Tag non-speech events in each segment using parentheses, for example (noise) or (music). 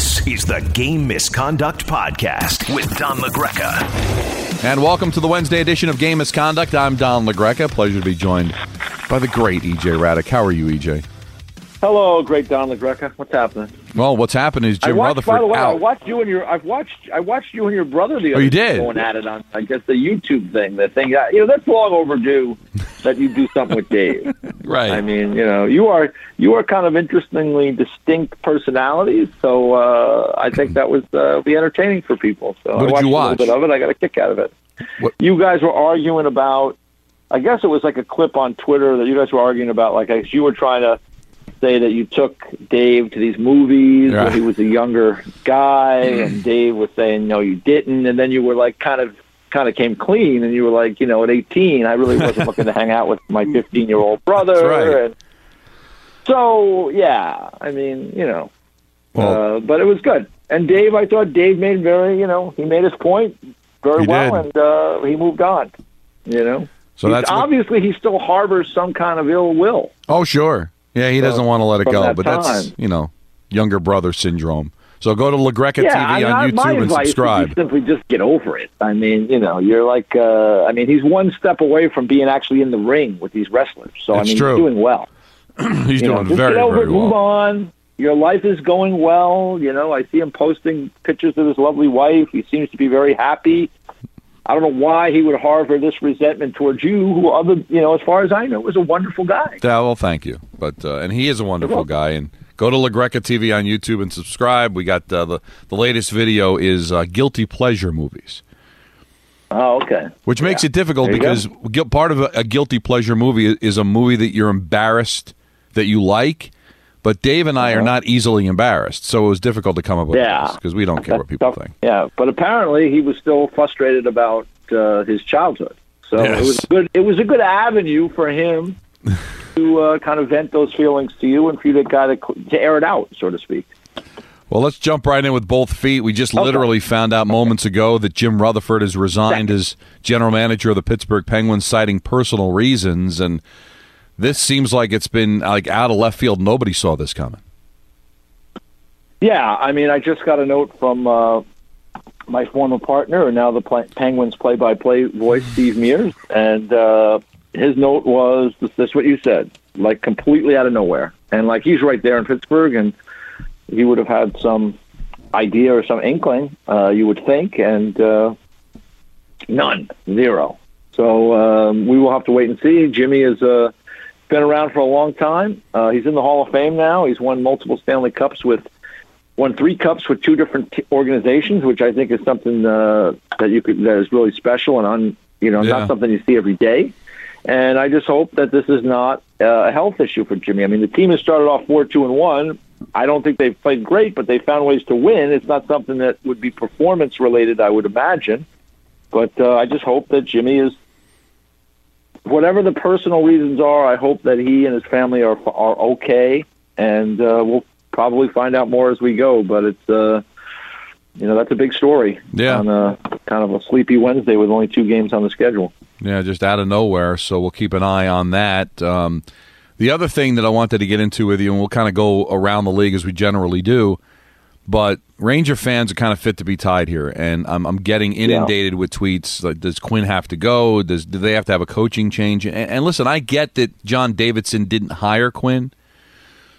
This is the Game Misconduct Podcast with Don LaGreca. And welcome to the Wednesday edition of Game Misconduct. I'm Don LaGreca. Pleasure to be joined by the great EJ Hradek. How are you, EJ? Hello, great Don LaGreca. What's happening? Well, what's happened is Jim I watched, Rutherford by the way, I out. watched you and your. I've watched. I watched you and your brother the other. Oh, other you day did? going at it on. I guess the YouTube thing. The thing. You know, that's long overdue. (laughs) that you do something with Dave. right. I mean, you know, you are you are kind of interestingly distinct personalities. So uh, I think that was uh, be entertaining for people. So What I watched you a little bit of it. I got a kick out of it. What- You guys were arguing about. I guess it was like a clip on Twitter that you guys were arguing about. Like, I guess you were trying to say that you took Dave to these movies where he was a younger guy, (clears throat) and Dave was saying no, you didn't, and then you were like kind of kind of came clean, and you were like, you know, at 18, I really wasn't looking to hang out with my (laughs) 15 year old brother, right. and so yeah, I mean, you know, Well- uh, but it was good. And Dave, I thought Dave made very, you know, he made his point very well, did. and uh, he moved on. You know, So He's- that's what- obviously he still harbors some kind of ill will. oh, sure. Yeah, he doesn't want to let it go, that but that's you know younger brother syndrome. So go to LaGreca yeah, TV I mean, on YouTube and subscribe. Simply just get over it. I mean, you know, you're like, uh, I mean, he's one step away from being actually in the ring with these wrestlers. So It's I mean, true. he's doing well. (clears throat) He's You know, doing just very get over very it, move on. Your life is going well. You know, I see him posting pictures of his lovely wife. He seems to be very happy. I don't know why he would harbor this resentment towards you, who, other, you know, as far as I know, is a wonderful guy. Yeah, well, thank you. But uh, and he is a wonderful guy. And go to LaGreca TV on YouTube and subscribe. We got uh, the the latest video is uh, guilty pleasure movies. Oh, okay. Which makes Yeah. it difficult because gu- part of a, a guilty pleasure movie is a movie that you're embarrassed that you like, but Dave and I are not easily embarrassed, so it was difficult to come up with. Yeah. this because we don't care what people think. Yeah, but apparently he was still frustrated about uh, his childhood. So Yes. it was good. It was a good avenue for him (laughs) to uh, kind of vent those feelings to you and for you to kind of to air it out, so to speak. Well, let's jump right in with both feet. We just Okay. literally found out moments ago that Jim Rutherford has resigned as general manager of the Pittsburgh Penguins, citing personal reasons, and this seems like it's been like out of left field. Nobody saw this coming. Yeah, I mean, I just got a note from uh, my former partner and now the Pla- Penguins play-by-play voice, (sighs) Steve Mears, and uh, his note was this, this what you said, like completely out of nowhere, and like he's right there in Pittsburgh, and he would have had some idea or some inkling, uh, you would think, and uh, none, zero. So um, we will have to wait and see. Jimmy has uh, been around for a long time. Uh, he's in the Hall of Fame now. He's won multiple Stanley Cups with won three cups with two different t- organizations, which I think is something uh, that you could that is really special and un, you know Yeah. not something you see every day. And I just hope that this is not uh, a health issue for Jimmy. I mean, the team has started off four two and one. I don't think they've played great, but they found ways to win. It's not something that would be performance related, I would imagine. But uh, I just hope that Jimmy is whatever the personal reasons are. I hope that he and his family are are okay, and uh, we'll probably find out more as we go. But it's uh, you know that's a big story Yeah. on a kind of a sleepy Wednesday with only two games on the schedule. Yeah, just out of nowhere. So we'll keep an eye on that. Um, the other thing that I wanted to get into with you, and we'll kind of go around the league as we generally do, but Ranger fans are kind of fit to be tied here, and I'm, I'm getting inundated with tweets like, "Does Quinn have to go? Does do they have to have a coaching change?" And, and listen, I get that John Davidson didn't hire Quinn,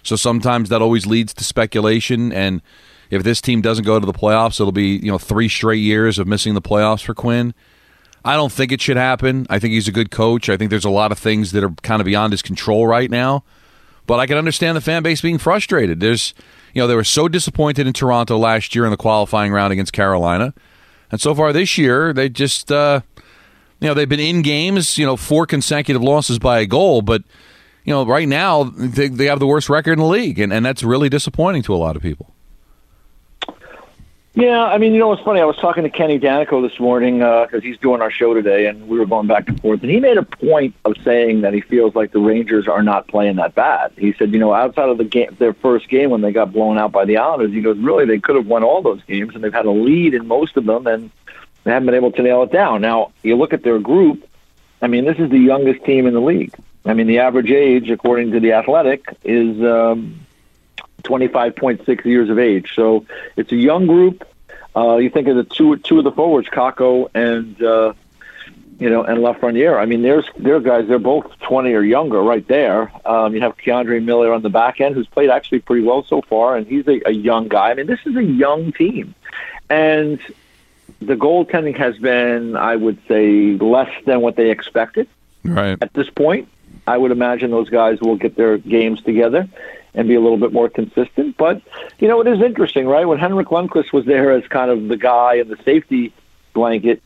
so sometimes that always leads to speculation. And if this team doesn't go to the playoffs, it'll be you know three straight years of missing the playoffs for Quinn. I don't think it should happen. I think he's a good coach. I think there's a lot of things that are kind of beyond his control right now. But I can understand the fan base being frustrated. There's, you know, they were so disappointed in Toronto last year in the qualifying round against Carolina, and so far this year they just, uh, you know, they've been in games, you know, four consecutive losses by a goal, but you know, right now they, they have the worst record in the league, and, and that's really disappointing to a lot of people. Yeah, I mean, you know, it's funny. I was talking to Kenny Danico this morning because he's doing our show today, and we were going back and forth. And he made a point of saying that he feels like the Rangers are not playing that bad. He said, you know, outside of the game, their first game when they got blown out by the Islanders, he goes, really, they could have won all those games, and they've had a lead in most of them, and they haven't been able to nail it down. Now, you look at their group. I mean, this is the youngest team in the league. I mean, the average age, according to the Athletic, is um, 25.6 years of age. So it's a young group. Uh, you think of the two two of the forwards, Kakko and uh, you know and Lafreniere. I mean, there's they're guys. They're both 20 or younger, right there. Um, you have K'Andre Miller on the back end, who's played actually pretty well so far, and he's a, a young guy. I mean, this is a young team, and the goaltending has been, I would say, less than what they expected. Right at this point, I would imagine those guys will get their games together and be a little bit more consistent. But you know, it is interesting, right? When Henrik Lundqvist was there as kind of the guy and the safety blanket,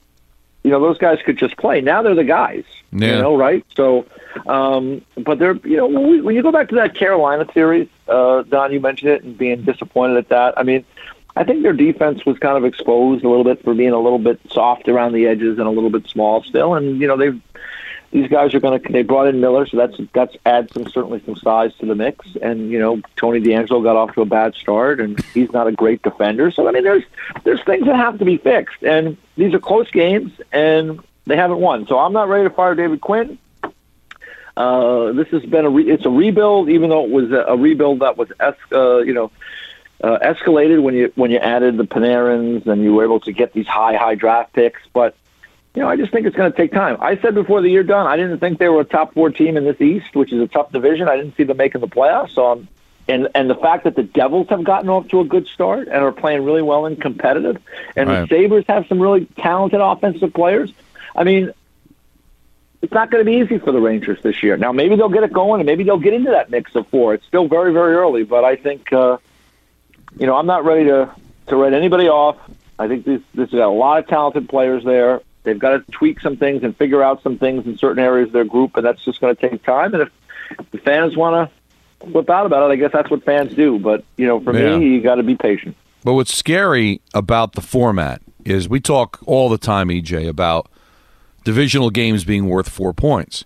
you know, those guys could just play. Now they're the guys, Yeah. you know, right? So, um, but they're, you know, when, we, when you go back to that Carolina series, uh, Don, you mentioned it and being disappointed at that. I mean, I think their defense was kind of exposed a little bit for being a little bit soft around the edges and a little bit small still. And you know, they've these guys are going to. They brought in Miller, so that's that's adds some certainly some size to the mix. And you know, Tony DeAngelo got off to a bad start, and he's not a great defender. So I mean, there's there's things that have to be fixed, and these are close games, and they haven't won. So I'm not ready to fire David Quinn. Uh, this has been a re- it's a rebuild, even though it was a, a rebuild that was es- uh, you know uh, escalated when you when you added the Panarins and you were able to get these high high draft picks, but you know, I just think it's going to take time. I said before the year done, I didn't think they were a top four team in this East, which is a tough division. I didn't see them making the playoffs. So, I'm, and and the fact that the Devils have gotten off to a good start and are playing really well and competitive, and Right. the Sabres have some really talented offensive players. I mean, it's not going to be easy for the Rangers this year. Now, maybe they'll get it going, and maybe they'll get into that mix of four. It's still very, very early, but I think, uh, you know, I'm not ready to to write anybody off. I think this this has got a lot of talented players there. They've got to tweak some things and figure out some things in certain areas of their group, and that's just going to take time. And if the fans want to flip out about it, I guess that's what fans do. But you know, for Yeah. me, you got to be patient. But what's scary about the format is we talk all the time, EJ, about divisional games being worth four points.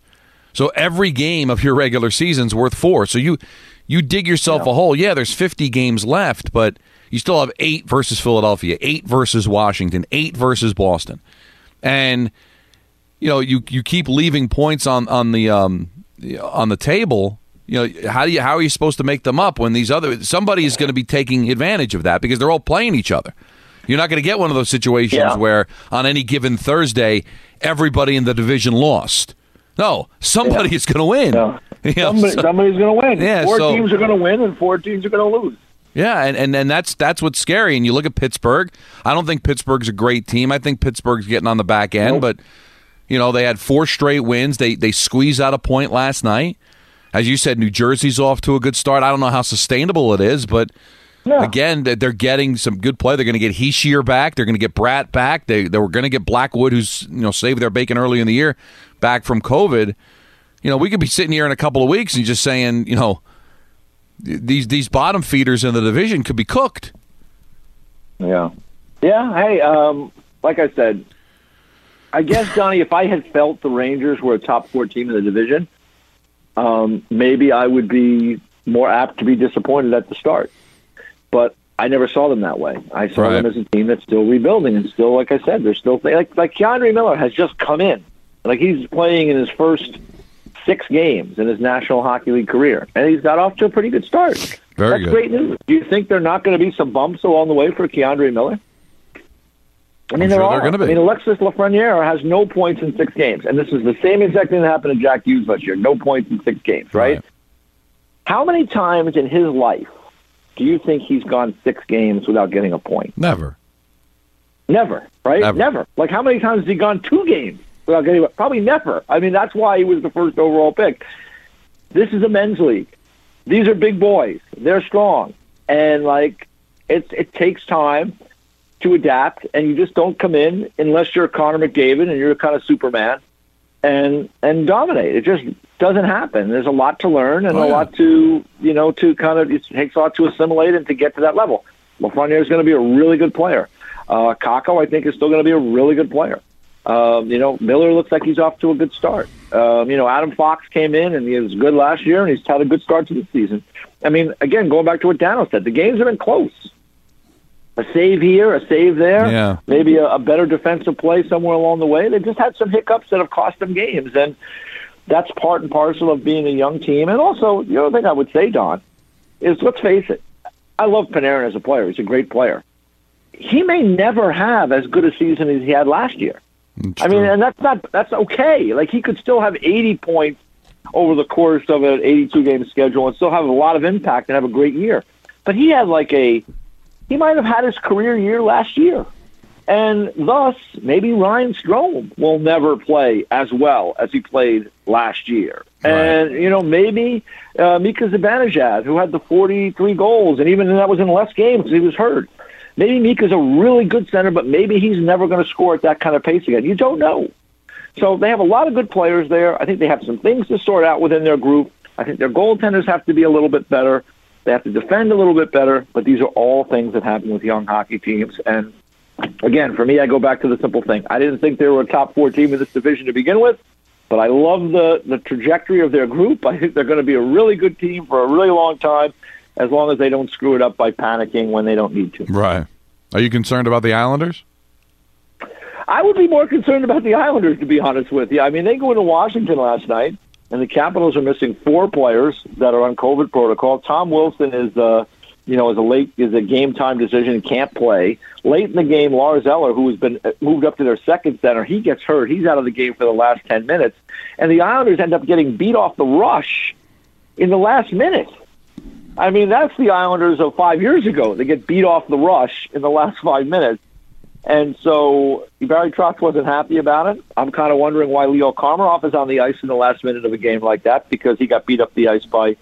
So every game of your regular season's worth four. So you you dig yourself a hole. Yeah, there's 50 games left, but you still have eight versus Philadelphia, eight versus Washington, eight versus Boston, and you know you you keep leaving points on on the um on the table. You know how do you how are you supposed to make them up when these other somebody is going to be taking advantage of that because they're all playing each other. You're not going to get one of those situations Yeah. where on any given Thursday everybody in the division lost. No, somebody Yeah. is going to win. Yeah. (laughs) You know, Somebody, so- somebody's going to win. Yeah, four so- teams are going to win, and four teams are going to lose. Yeah, and, and, and that's that's what's scary. And you look at Pittsburgh. I don't think Pittsburgh's a great team. I think Pittsburgh's getting on the back end, Nope. but you know they had four straight wins. They they squeezed out a point last night. As you said, New Jersey's off to a good start. I don't know how sustainable it is, but Yeah. again, they- they're getting some good play. They're going to get Hischier back. They're going to get Bratt back. They they were going to get Blackwood, who's you know saved their bacon early in the year, back from COVID. You know, we could be sitting here in a couple of weeks and just saying, you know, these these bottom feeders in the division could be cooked. Yeah. Yeah. Hey, um, like I said, I guess Johnny, if I had felt the Rangers were a top four team in the division, um, maybe I would be more apt to be disappointed at the start. But I never saw them that way. I saw Right. them as a team that's still rebuilding and still, like I said, they're still like like K'Andre Miller has just come in, like he's playing in his first six games in his National Hockey League career, and he's got off to a pretty good start. Very That's good. great news. Do you think there are not going to be some bumps along the way for K'Andre Miller? I mean, I'm there sure are. gonna be. I mean, Alexis Lafreniere has no points in six games, and this is the same exact thing that happened to Jack Hughes last year. No points in six games, right? Right. How many times in his life do you think he's gone six games without getting a point? Never. Never, right? Never. Like how many times has he gone two games without getting? Probably never. I mean, that's why he was the first overall pick. This is a men's league. These are big boys. They're strong, and like it's it takes time to adapt, and you just don't come in unless you're Connor McDavid and you're kind of Superman, and and dominate. It just doesn't happen. There's a lot to learn and Oh, a yeah. lot to you know to kind of it takes a lot to assimilate and to get to that level. Lafreniere is going to be a really good player. Uh, Kakko, I think, is still going to be a really good player. Um, you know, Miller looks like he's off to a good start. Um, you know, Adam Fox came in and he was good last year, and he's had a good start to the season. I mean, again, going back to what Dano said, the games have been close. A save here, a save there, Yeah. maybe a, a better defensive play somewhere along the way. They just had some hiccups that have cost them games, and that's part and parcel of being a young team. And also, the other thing I would say, Don, is let's face it, I love Panarin as a player. He's a great player. He may never have as good a season as he had last year. I mean, and that's not that's okay. Like he could still have 80 points over the course of an 82 game schedule and still have a lot of impact and have a great year. But he had like a he might have had his career year last year. And thus, maybe Ryan Strome will never play as well as he played last year. Right. And, you know, maybe uh, Mika Zibanejad, who had the 43 goals, and even that was in less games because he was hurt. Maybe Mika's a really good center, but maybe he's never going to score at that kind of pace again. You don't know. So they have a lot of good players there. I think they have some things to sort out within their group. I think their goaltenders have to be a little bit better. They have to defend a little bit better, but these are all things that happen with young hockey teams. And again, for me, I go back to the simple thing. I didn't think they were a top four team in this division to begin with, but I love the, the trajectory of their group. (laughs) I think they're going to be a really good team for a really long time, as long as they don't screw it up by panicking when they don't need to. Right. Are you concerned about the Islanders? I would be more concerned about the Islanders, to be honest with you. I mean, they go into Washington last night, and the Capitals are missing four players that are on COVID protocol. Tom Wilson is, uh, you know, is a late is a game time decision can't play. Late in the game, Lars Eller, who has been uh, moved up to their second center, he gets hurt. He's out of the game for the last ten minutes, and the Islanders end up getting beat off the rush in the last minute. I mean, that's the Islanders of five years ago. They get beat off the rush in the last five minutes. And so Barry Trotz wasn't happy about it. I'm kind of wondering why Leo Komarov is on the ice in the last minute of a game like that because he got beat up the ice by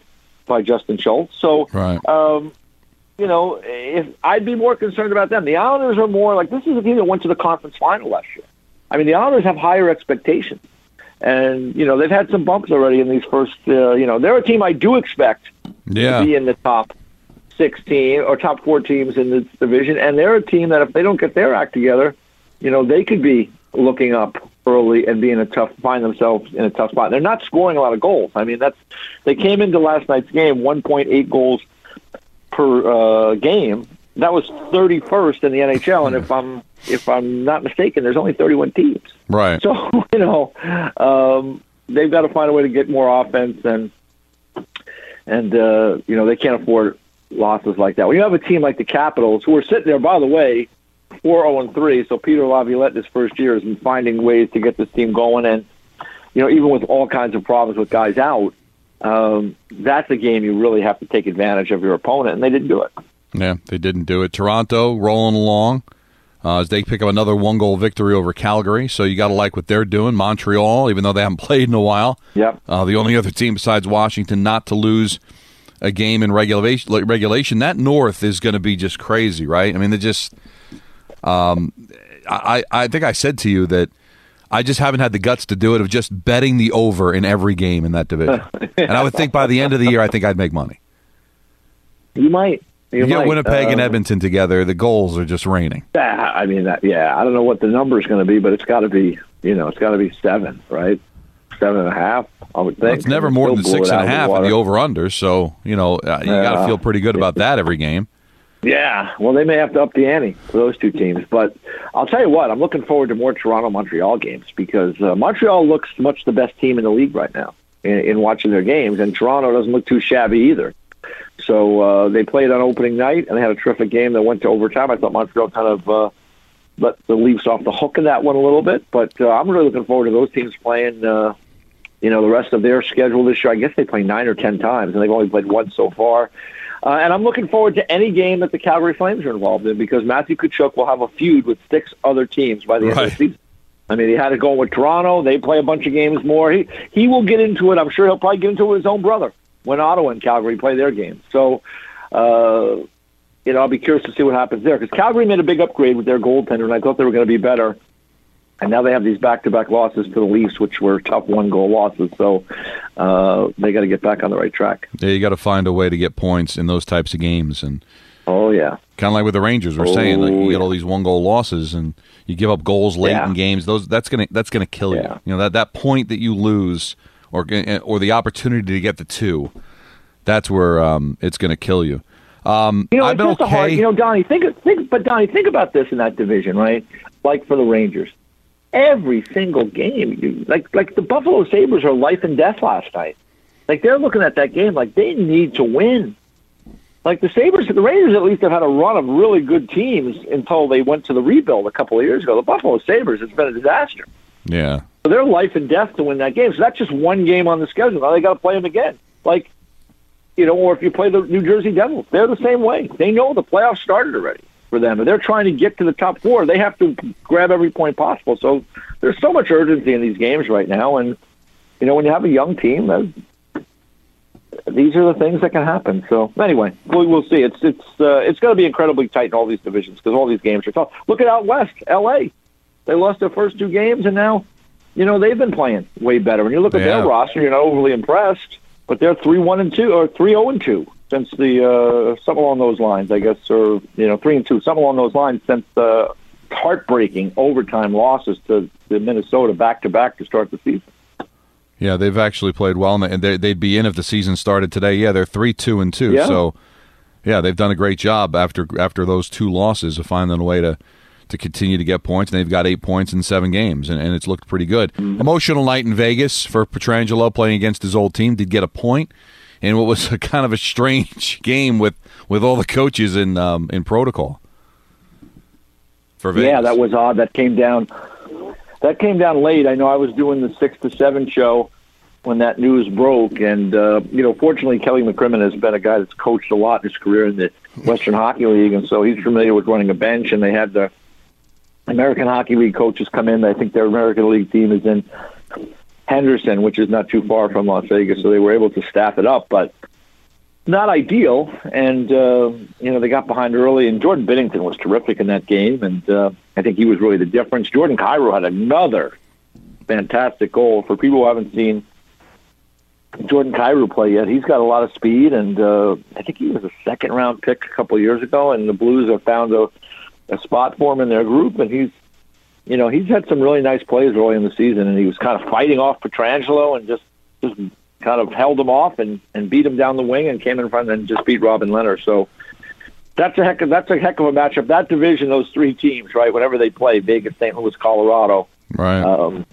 by Justin Schultz. So, Right. um, you know, if I'd be more concerned about them. The Islanders are more like this is a team that went to the conference final last year. I mean, the Islanders have higher expectations, and you know they've had some bumps already in these first. Uh, you know, they're a team I do expect Yeah. to be in the top 16 or top four teams in this division. And they're a team that if they don't get their act together, you know, they could be looking up early and be in a tough, find themselves in a tough spot. They're not scoring a lot of goals. I mean, that's, they came into last night's game 1.8 goals per uh, game. That was 31st in the NHL. And if I'm, if I'm not mistaken, there's only 31 teams. Right. (laughs) So you know, um, they've got to find a way to get more offense, and and uh, you know they can't afford losses like that. When you have a team like the Capitals, who are sitting there, by the way, four zero and three, so Peter Laviolette in his first year has been finding ways to get this team going, and you know even with all kinds of problems with guys out, um, that's a game you really have to take advantage of your opponent, and they didn't do it. Yeah, they didn't do it. Toronto rolling along uh, as they pick up another one goal victory over Calgary. So you got to like what they're doing. Montreal, even though they haven't (laughs) played in a while, Yep. uh, the only other team besides Washington not to lose a game in regulation. Regulation that North is going to be just crazy, right? I mean, they just. Um, I I think I said to you that. I just haven't had the guts to do it of just betting the over in every game in that division. (laughs) and I would think by the end of the year, I think I'd make money. You might. You, You get might. Winnipeg and Uh, Edmonton together, the goals are just raining. Yeah, I mean that. Yeah, I don't know what the number is going to be, but it's got to be. You know, it's got to be seven, right? Seven and a half. I would think. Well, it's never more than six and a half and out a of half in the over under. So, you know, uh, you got to feel pretty good about that every game. Yeah, well, they may have to up the ante for those two teams, but I'll tell you what, I'm looking forward to more Toronto Montreal games because uh, Montreal looks much the best team in the league right now in, in watching their games, and Toronto doesn't look too shabby either. So uh, they played on opening night and they had a terrific game that went to overtime. I thought Montreal kind of uh, let the Leafs off the hook in that one a little bit, but uh, I'm really looking forward to those teams playing. Uh, you know, the rest of their schedule this year. I guess they play nine or ten times, and they've only played once so far. Uh, and I'm looking forward to any game that the Calgary Flames are involved in because Matthew Tkachuk will have a feud with six other teams by the end of the season. I mean, he had it going with Toronto. They play a bunch of games more. He he will get into it. I'm sure he'll probably get into it with his own brother when Ottawa and Calgary play their games. So, uh, you know, I'll be curious to see what happens there because Calgary made a big upgrade with their goaltender, and I thought they were going to be better. And now they have these back-to-back losses to the Leafs, which were tough one-goal losses. So uh, they got to get back on the right track. Yeah, you got to find a way to get points in those types of games. And Oh yeah, kind of like with the Rangers, we're saying, like, you Oh, get yeah. all these one goal losses and you give up goals late Yeah. in games. Those That's going to that's gonna kill you. Yeah. You know, that, that point that you lose or, or the opportunity to get the two, that's where um, it's going to kill you. Um, You know, I've been okay. hard. You know, Donnie, think, think, but Donnie, think about this in that division, right? Like for the Rangers, every single game, you, like like the Buffalo Sabres are life and death last night. Like they're looking at that game like they need to win. like the Sabres, the Rangers at least have had a run of really good teams until they went to the rebuild a couple of years ago. The Buffalo Sabres, it's been a disaster. Yeah. So they're life and death to win that game. So that's just one game on the schedule. Now they got to play them again. Like, you know, or if you play the New Jersey Devils, they're the same way. They know the playoffs started already for them, and they're trying to get to the top four. They have to grab every point possible. So there's so much urgency in these games right now, and you know, when you have a young team, these are the things that can happen. So anyway, we, we'll see. It's it's uh, it's going to be incredibly tight in all these divisions because all these games are tough. Look at out west, L.A. They lost their first two games, and now, you know, they've been playing way better. When you look at Yeah. their roster, you're not overly impressed, but they're three one and two or three zero and two since the uh, something along those lines, I guess, or you know, three and two, something along those lines since the heartbreaking overtime losses to, to Minnesota back to back to start the season. Yeah, they've actually played well, and they, they'd be in if the season started today. Yeah, they're three, two, and two. Yeah. So, yeah, they've done a great job after after those two losses of finding a way to to continue to get points. And they've got eight points in seven games, and, and it's looked pretty good. Emotional night in Vegas for Pietrangelo playing against his old team. Did get a point in what was (laughs) a kind of a strange (laughs) game with with all the coaches in um, in protocol. For Vegas. Yeah, that was odd. That came down. That came down late. I know I was doing the six to seven show when that news broke, and uh, you know, fortunately, Kelly McCrimmon has been a guy that's coached a lot in his career in the Western Hockey League, and so he's familiar with running a bench. And they had the American Hockey League coaches come in. I think their American League team is in Henderson, which is not too far from Las Vegas, so they were able to staff it up, but not ideal. And uh, you know, they got behind early, and Jordan Binnington was terrific in that game, and uh, I think he was really the difference. Jordan Kyrou had another fantastic goal. For people who haven't seen Jordan Kyrou play yet, he's got a lot of speed, and uh, I think he was a second round pick a couple years ago, and the Blues have found a, a spot for him in their group, and he's you know, he's had some really nice plays early in the season, and he was kind of fighting off Pietrangelo and just just kind of held him off and and beat him down the wing and came in front and just beat Robin Leonard. So that's a heck of that's a heck of a matchup. That division, those three teams, right? Whenever they play, Vegas, St. Louis, Colorado, right. um,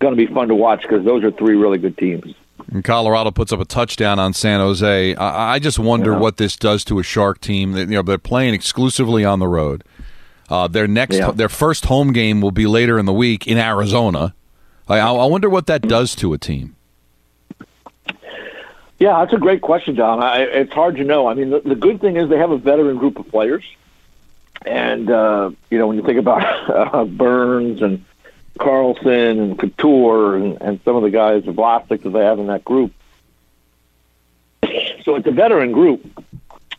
going to be fun to watch because those are three really good teams. And Colorado puts up a touchdown on San Jose. I, I just wonder Yeah. what this does to a Shark team. That you know they're playing exclusively on the road. Uh, their next, Yeah. their first home game will be later in the week in Arizona. I, I I wonder what that does to a team. Yeah, that's a great question, John. I, it's hard to know. I mean, the, the good thing is they have a veteran group of players, and uh, you know when you think about (laughs) uh, Burns and Karlsson and Couture and, and some of the guys, the Vlasic that they have in that group. So it's a veteran group.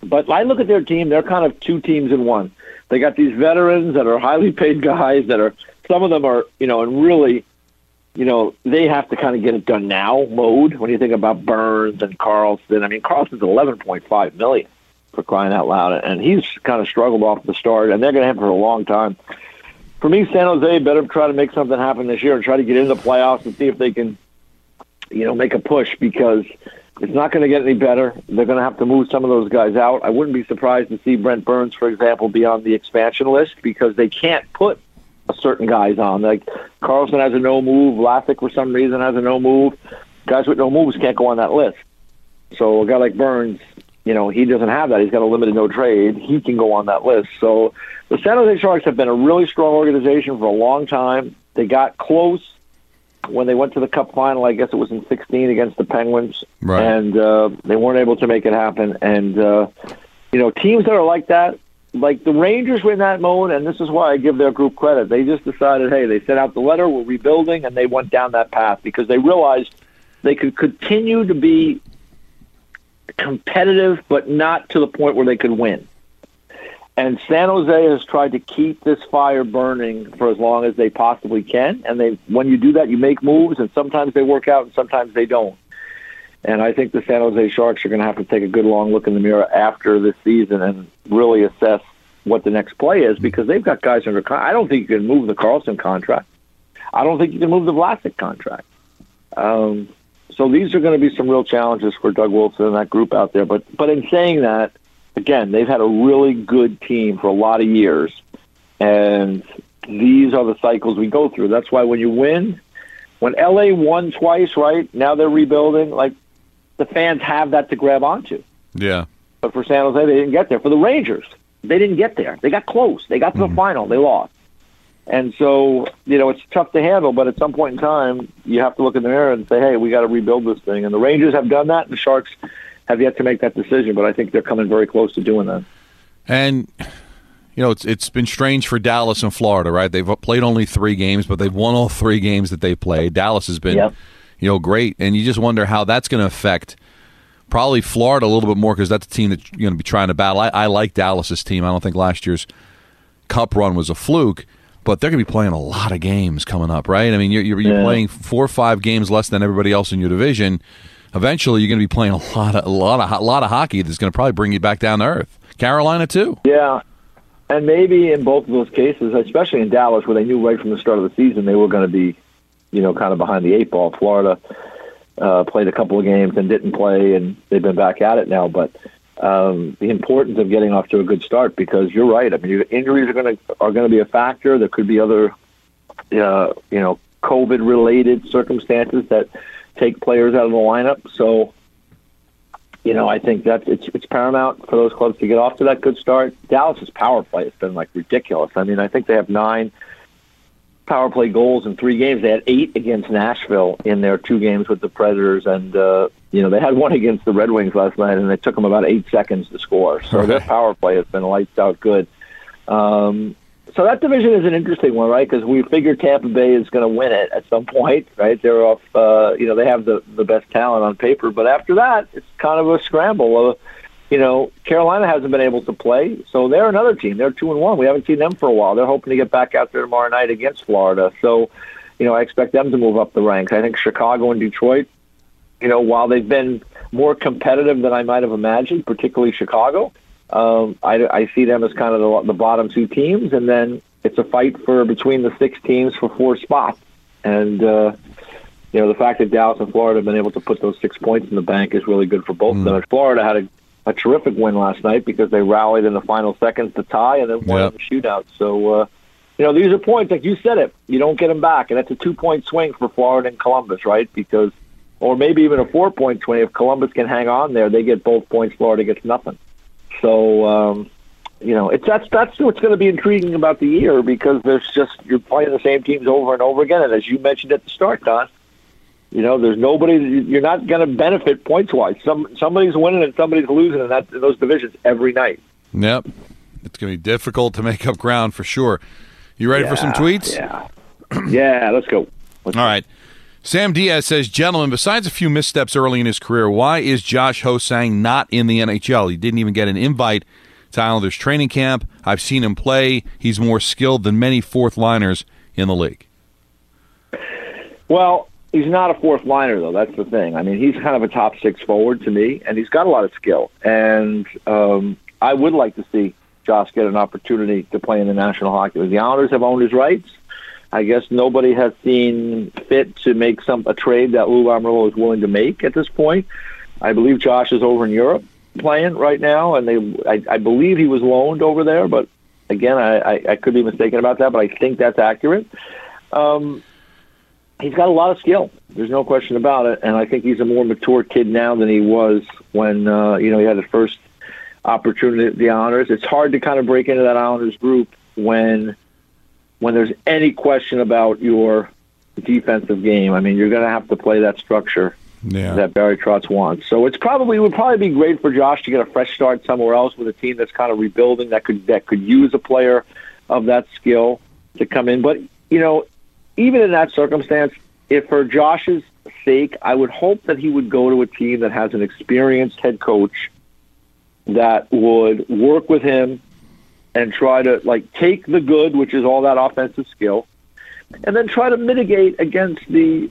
But I look at their team; they're kind of two teams in one. They got these veterans that are highly paid guys that are. Some of them are, you know, and really you know, they have to kind of get it done now mode when you think about Burns and Karlsson. I mean, Karlsson's eleven point five million for crying out loud, and he's kind of struggled off the start, and they're going to have for a long time. For me, San Jose better try to make something happen this year and try to get into the playoffs and see if they can, you know, make a push because it's not going to get any better. They're going to have to move some of those guys out. I wouldn't be surprised to see Brent Burns, for example, be on the expansion list because they can't put certain guys on. Like Karlsson has a no move. Vlasic, for some reason, has a no move. Guys with no moves can't go on that list. So a guy like Burns, you know, he doesn't have that. He's got a limited no trade. He can go on that list. So the San Jose Sharks have been a really strong organization for a long time. They got close when they went to the Cup final. I guess it was in 16 against the Penguins, Right. and uh, they weren't able to make it happen. And uh, you know, teams that are like that, like the Rangers were in that mode, and this is why I give their group credit. They just decided, hey, they sent out the letter, we're rebuilding, and they went down that path because they realized they could continue to be competitive, but not to the point where they could win. And San Jose has tried to keep this fire burning for as long as they possibly can. And they, when you do that, you make moves, and sometimes they work out, and sometimes they don't. And I think the San Jose Sharks are going to have to take a good long look in the mirror after this season and really assess what the next play is because they've got guys under contract. I don't think you can move the Karlsson contract. I don't think you can move the Vlasic contract. Um, so these are going to be some real challenges for Doug Wilson and that group out there. But but in saying that, again, they've had a really good team for a lot of years, and these are the cycles we go through. That's why when you win, when LA won twice, right now they're rebuilding. Like the fans have that to grab onto. Yeah. but for San Jose, they didn't get there. For the Rangers, they didn't get there. They got close. They got to the Mm-hmm. final. They lost. And so, you know, it's tough to handle, but at some point in time, you have to look in the mirror and say, hey, we got to rebuild this thing. And the Rangers have done that, and the Sharks have yet to make that decision, but I think they're coming very close to doing that. And you know, it's it's been strange for Dallas and Florida, right? They've played only three games, but they've won all three games that they played. Dallas has been, Yep. you know, great, and you just wonder how that's going to affect probably Florida a little bit more because that's the team that you're going to be trying to battle. I, I like Dallas's team. I don't think last year's Cup run was a fluke, but they're going to be playing a lot of games coming up, right? I mean, you're you're, you're playing four or five games less than everybody else in your division. Eventually, you're going to be playing a lot of a lot of a lot of hockey that's going to probably bring you back down to earth. Carolina too. Yeah, and maybe in both of those cases, especially in Dallas, where they knew right from the start of the season they were going to be, you know, kind of behind the eight ball. Florida uh, played a couple of games and didn't play, and they've been back at it now. But um, the importance of getting off to a good start because you're right. I mean, injuries are going to are going to be a factor. There could be other, uh, you know, COVID related circumstances that take players out of the lineup. So you know, I think that it's it's paramount for those clubs to get off to that good start. Dallas's power play has been like ridiculous. I mean, I think they have nine power play goals in three games. They had eight against Nashville in their two games with the Predators, and uh, you know they had one against the Red Wings last night, and it took them about eight seconds to score. So their power play has been lights out good. Um, so that division is an interesting one, right? Because we figure Tampa Bay is going to win it at some point, right? They're off, uh, you know, they have the the best talent on paper, but after that, it's kind of a scramble. Of, you know, Carolina hasn't been able to play, so they're another team. They're two and one. We haven't seen them for a while. They're hoping to get back out there tomorrow night against Florida. So, you know, I expect them to move up the ranks. I think Chicago and Detroit, you know, while they've been more competitive than I might have imagined, particularly Chicago, um, I, I see them as kind of the, the bottom two teams, and then it's a fight for between the six teams for four spots. And uh, you know, the fact that Dallas and Florida have been able to put those six points in the bank is really good for both of them. And Florida had a, a terrific win last night because they rallied in the final seconds to tie and then won Yep. in the shootout. So. Uh, you know, these are points like you said it. You don't get them back, and that's a two-point swing for Florida and Columbus, right? Because, or maybe even a four-point swing. If Columbus can hang on there, they get both points. Florida gets nothing. So, um, you know, it's that's that's what's going to be intriguing about the year because there's just you're playing the same teams over and over again, and as you mentioned at the start, Don, you know, there's nobody. You're not going to benefit points wise. Some somebody's winning and somebody's losing in that in those divisions every night. Yep. It's going to be difficult to make up ground for sure. You ready for some tweets? Yeah, (clears throat) yeah. Let's go. Let's All right. Sam Diaz says, Gentlemen, besides a few missteps early in his career, why is Josh Ho-Sang not in the NHL? He didn't even get an invite to Islanders training camp. I've seen him play. He's more skilled than many fourth liners in the league. Well, he's not a fourth liner though. That's the thing. I mean, he's kind of a top six forward to me, and he's got a lot of skill. And um, I would like to see Josh get an opportunity to play in the National Hockey League. The Islanders have owned his rights. I guess nobody has seen fit to make some a trade that Lou Lamoriello is willing to make at this point. I believe Josh is over in Europe playing right now, and they I, I believe he was loaned over there, but again, I, I, I could be mistaken about that, but I think that's accurate. Um, he's got a lot of skill. There's no question about it, and I think he's a more mature kid now than he was when uh, you know he had his first opportunity at the Islanders. It's hard to kind of break into that Islanders group when when there's any question about your defensive game. I mean, you're going to have to play that structure Yeah. that Barry Trotz wants. So it's probably it would probably be great for Josh to get a fresh start somewhere else with a team that's kind of rebuilding that could that could use a player of that skill to come in. But you know, even in that circumstance, if for Josh's sake, I would hope that he would go to a team that has an experienced head coach that would work with him and try to like take the good, which is all that offensive skill, and then try to mitigate against the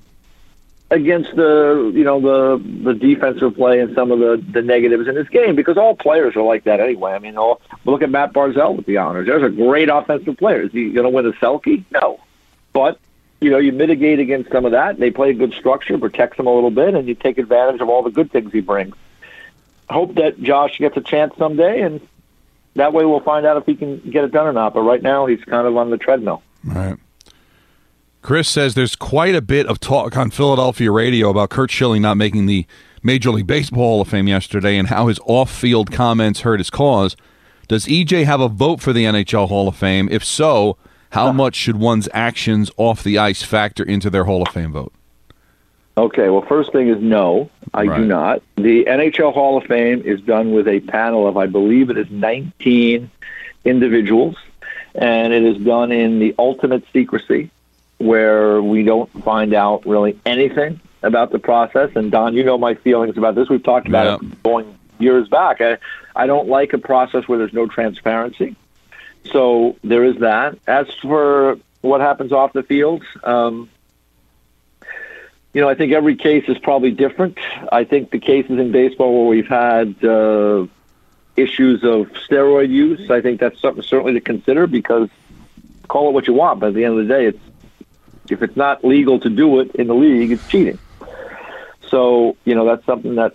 against the you know the the defensive play and some of the the negatives in this game because all players are like that anyway. I mean, all, look at Mat Barzal with the Honors. There's a great offensive player. Is he going to win a Selke? No, but you know you mitigate against some of that. They play a good structure, protects him a little bit, and you take advantage of all the good things he brings. Hope that Josh gets a chance someday, and that way we'll find out if he can get it done or not. But right now he's kind of on the treadmill. Right. Chris says there's quite a bit of talk on Philadelphia radio about Curt Schilling not making the Major League Baseball Hall of Fame yesterday and how his off-field comments hurt his cause. Does EJ have a vote for the NHL Hall of Fame? If so, how (laughs) much should one's actions off the ice factor into their Hall of Fame vote? Okay, well, first thing is no, I Right. do not. The NHL Hall of Fame is done with a panel of, I believe it is 19 individuals, and it is done in the ultimate secrecy where we don't find out really anything about the process. And Don, you know my feelings about this. We've talked about Yeah. it going years back. I, I don't like a process where there's no transparency. So there is that. As for what happens off the field, um, you know, I think every case is probably different. I think the cases in baseball where we've had uh, issues of steroid use, I think that's something certainly to consider because call it what you want, but at the end of the day, it's if it's not legal to do it in the league, it's cheating. So, you know, that's something that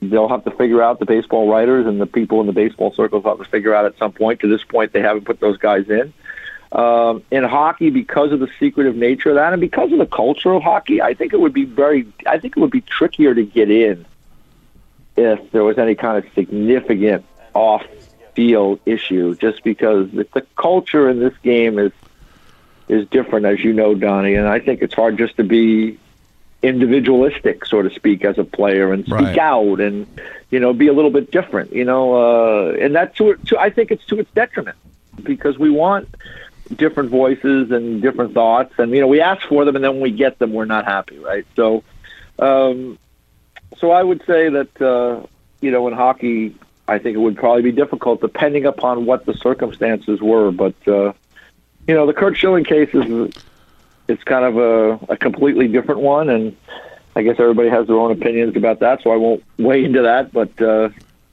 they'll have to figure out. The baseball writers and the people in the baseball circles have to figure out at some point. To this point, they haven't put those guys in. Um, in hockey, because of the secretive nature of that, and because of the culture of hockey, I think it would be very, I think it would be trickier to get in if there was any kind of significant off-field issue. Just because the, the culture in this game is is different, as you know, Donnie, and I think it's hard just to be individualistic, so to speak, as a player and speak Right. out and you know be a little bit different. You know, uh, and that's to, to I think it's to its detriment because we want different voices and different thoughts, and you know we ask for them, and then when we get them, we're not happy, right? So, um, so I would say that uh, you know in hockey, I think it would probably be difficult depending upon what the circumstances were, but. Uh, you know, the Curt Schilling case is it's kind of a, a completely different one, and I guess everybody has their own opinions about that, so I won't weigh into that. But uh,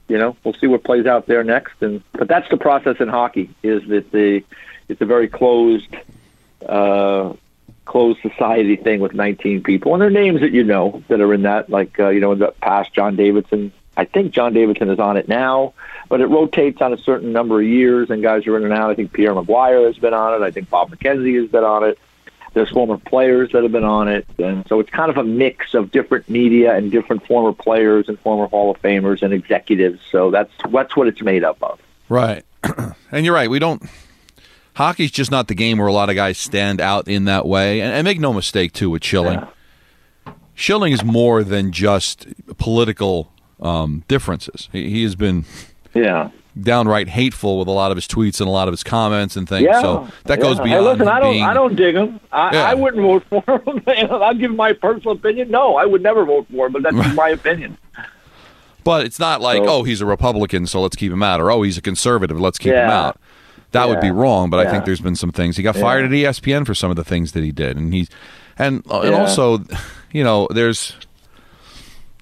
you know, we'll see what plays out there next. And but that's the process in hockey is that the it's a very closed uh, closed society thing with 19 people, and there are names that you know that are in that, like uh, you know in the past, John Davidson. I think John Davidson is on it now, but it rotates on a certain number of years, and guys are in and out. I think Pierre McGuire has been on it. I think Bob McKenzie has been on it. There's former players that have been on it, and so it's kind of a mix of different media and different former players and former Hall of Famers and executives. So that's that's what it's made up of. Right. (clears throat) and you're right. We don't. Hockey's just not the game where a lot of guys stand out in that way. And, and make no mistake, too, with Schilling. Schilling is more than just political um, differences. He, he has been Yeah. downright hateful with a lot of his tweets and a lot of his comments and things. Yeah, so that goes beyond Hey, listen, I don't, being. I don't dig him. I, Yeah. I wouldn't vote for him. (laughs) I'll give my personal opinion. No, I would never vote for him, but that's my opinion. But it's not like, So- oh, he's a Republican, so let's keep him out, or oh, he's a conservative, let's keep him out. That would be wrong. But I think there's been some things. He got fired at ESPN for some of the things that he did, and he's and and also, you know, there's.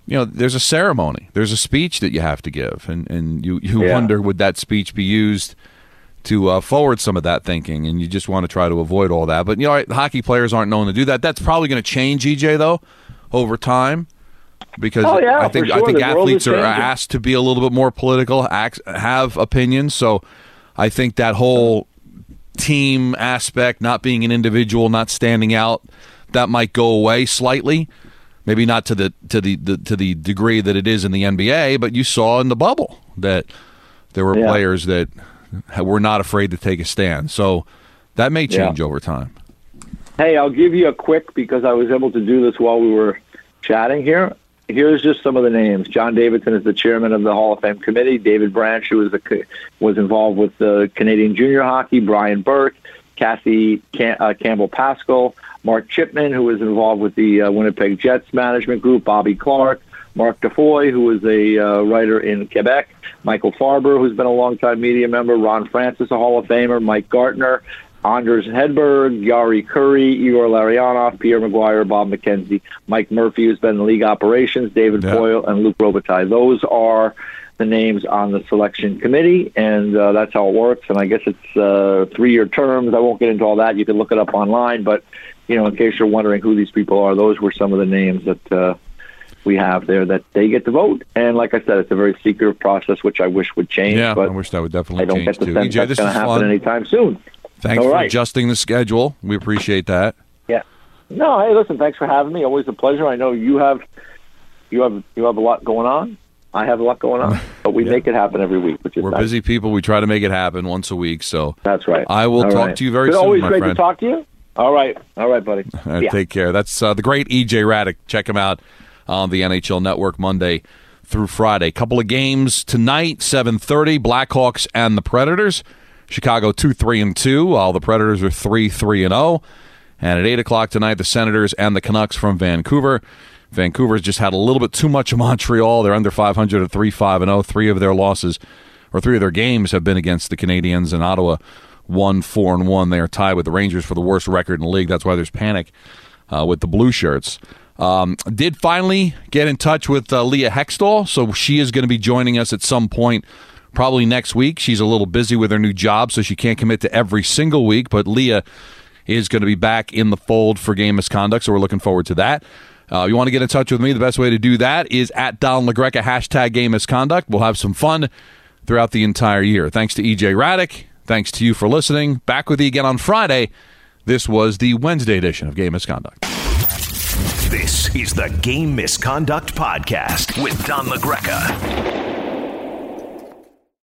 You know, there's a ceremony. There's a speech that you have to give, and, and you, you Yeah. wonder would that speech be used to uh, forward some of that thinking, and you just want to try to avoid all that. But you know, hockey players aren't known to do that. That's probably going to change, EJ, though, over time, because Oh, yeah, I think for I think The athletes are changing. asked to be a little bit more political, act, have opinions. So I think that whole team aspect, not being an individual, not standing out, that might go away slightly. Maybe not to the to the, the to the degree that it is in the NBA, but you saw in the bubble that there were Yeah. players that were not afraid to take a stand. So that may Yeah. change over time. Hey, I'll give you a quick because I was able to do this while we were chatting here. Here's just some of the names. John Davidson is the chairman of the Hall of Fame committee. David Branch, who was the, was involved with the Canadian junior hockey. Brian Burke, Kathy Cam- uh, Campbell Pascal, Mark Chipman, who was involved with the uh, Winnipeg Jets management group. Bobby Clarke, Mark Defoy, who was a uh, writer in Quebec. Michael Farber, who's been a longtime media member. Ron Francis, a Hall of Famer. Mike Gartner, Anders Hedberg, Jari Kurri, Igor Larionov, Pierre McGuire, Bob McKenzie, Mike Murphy, who's been in league operations, David Yeah. Poile, and Luc Robitaille. Those are the names on the selection committee, and uh, that's how it works. And I guess it's uh, three-year terms. I won't get into all that. You can look it up online. But you know, in case you're wondering who these people are, those were some of the names that uh, we have there that they get to vote. And like I said, it's a very secretive process, which I wish would change. Yeah, but I wish that would definitely I don't change get the too. sense EJ, that's going to happen fun. anytime soon. Thanks All for right. adjusting the schedule. We appreciate that. Yeah. No, hey, listen, thanks for having me. Always a pleasure. I know you have you have you have a lot going on. I have a lot going on, (laughs) but we Yeah. make it happen every week, which is We're nice. busy people. We try to make it happen once a week. So That's right. I will All talk right. to you very It's soon, Always great friend. to talk to you. All right, all right, buddy. (laughs) Uh, yeah. Take care. That's uh, the great EJ Hradek. Check him out on the NHL Network Monday through Friday. Couple of games tonight, 7:30, Blackhawks and the Predators. Chicago 2 3 and 2, while the Predators are 3 3 and 0. And at 8 o'clock tonight, the Senators and the Canucks from Vancouver. Vancouver's just had a little bit too much of Montreal. They're under 500 at 3 5 and 0. Three of their losses, or three of their games, have been against the Canadiens and Ottawa. 1 4 and 1. They are tied with the Rangers for the worst record in the league. That's why there's panic uh, with the Blue Shirts. Um, did finally get in touch with uh, Leah Hextall, so she is going to be joining us at some point, probably next week. She's a little busy with her new job, so she can't commit to every single week, but Leah is going to be back in the fold for game misconduct, so we're looking forward to that. Uh, you want to get in touch with me? The best way to do that is at Don LaGreca, hashtag game misconduct. We'll have some fun throughout the entire year. Thanks to EJ Hradek. Thanks to you for listening. Back with you again on Friday. This was the Wednesday edition of Game Misconduct. This is the Game Misconduct Podcast with Don LaGreca.